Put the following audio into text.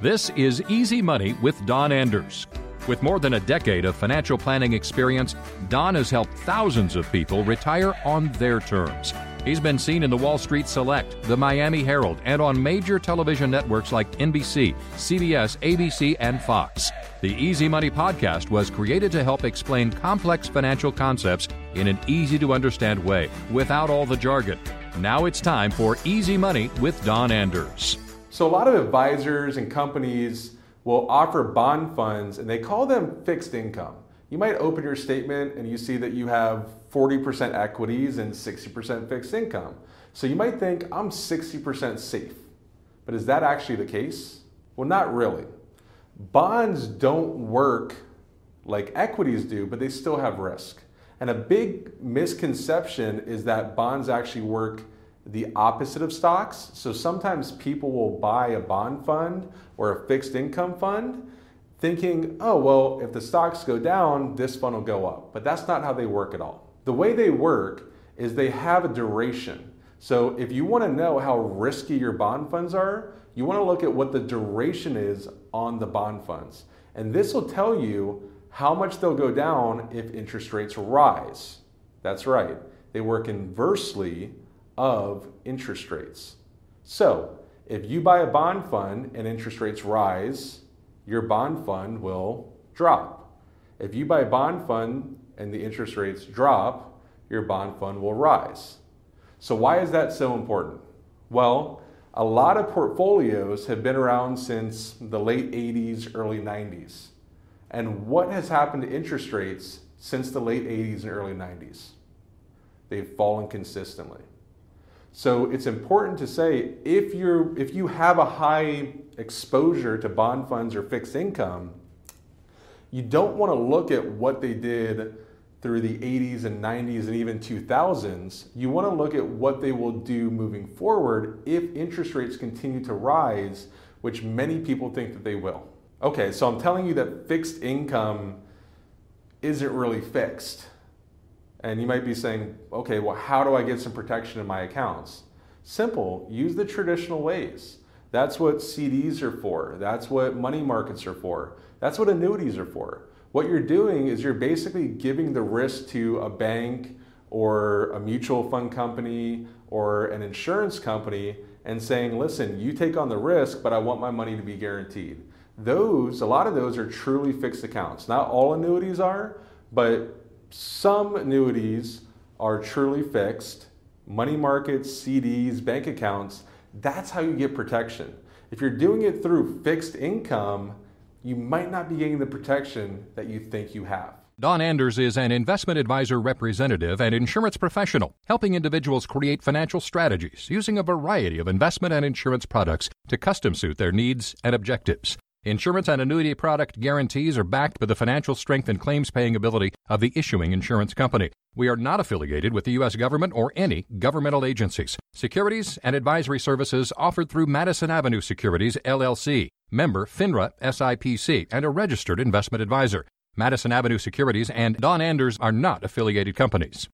This is Easy Money with Don Anders. With more than a decade of financial planning experience, Don has helped thousands of people retire on their terms. He's been seen in the Wall Street Select, the Miami Herald, and on major television networks like NBC, CBS, ABC, and Fox. The Easy Money podcast was created to help explain complex financial concepts in an easy to understand way without all the jargon. Now it's time for Easy Money with Don Anders. So, a lot of advisors and companies will offer bond funds and they call them fixed income. You might open your statement and you see that you have 40% equities and 60% fixed income. So, you might think, I'm 60% safe. But is that actually the case? Well, not really. Bonds don't work like equities do, but they still have risk. And a big misconception is that bonds actually work the opposite of stocks. So sometimes people will buy a bond fund or a fixed income fund thinking, oh, well, if the stocks go down, this fund will go up. But that's not how they work at all. The way they work is they have a duration. So if you want to know how risky your bond funds are, you want to look at what the duration is on the bond funds. And this will tell you how much they'll go down if interest rates rise. That's right. They work inversely of interest rates. So, if you buy a bond fund and interest rates rise, your bond fund will drop. If you buy a bond fund and the interest rates drop, your bond fund will rise. So, why is that so important? Well, a lot of portfolios have been around since the late 80s, early 90s. And what has happened to interest rates since the late 80s and early 90s? They've fallen consistently. So it's important to say if you're if you have a high exposure to bond funds or fixed income, you don't want to look at what they did through the 80s and 90s and even 2000s. You want to look at what they will do moving forward if interest rates continue to rise, which many people think that they will. Okay, so I'm telling you that fixed income isn't really fixed. And you might be saying, okay, well, how do I get some protection in my accounts? Simple, use the traditional ways. That's what CDs are for. That's what money markets are for. That's what annuities are for. What you're doing is you're basically giving the risk to a bank or a mutual fund company or an insurance company and saying, listen, you take on the risk, but I want my money to be guaranteed. Those, a lot of those are truly fixed accounts. Not all annuities are, but some annuities are truly fixed. Money markets, CDs, bank accounts, that's how you get protection. If you're doing it through fixed income, you might not be getting the protection that you think you have. Don Anders is an investment advisor representative and insurance professional, helping individuals create financial strategies using a variety of investment and insurance products to custom suit their needs and objectives. Insurance and annuity product guarantees are backed by the financial strength and claims paying ability of the issuing insurance company. We are not affiliated with the U.S. government or any governmental agencies. Securities and advisory services offered through Madison Avenue Securities, LLC, member FINRA SIPC, and a registered investment advisor. Madison Avenue Securities and Don Anders are not affiliated companies.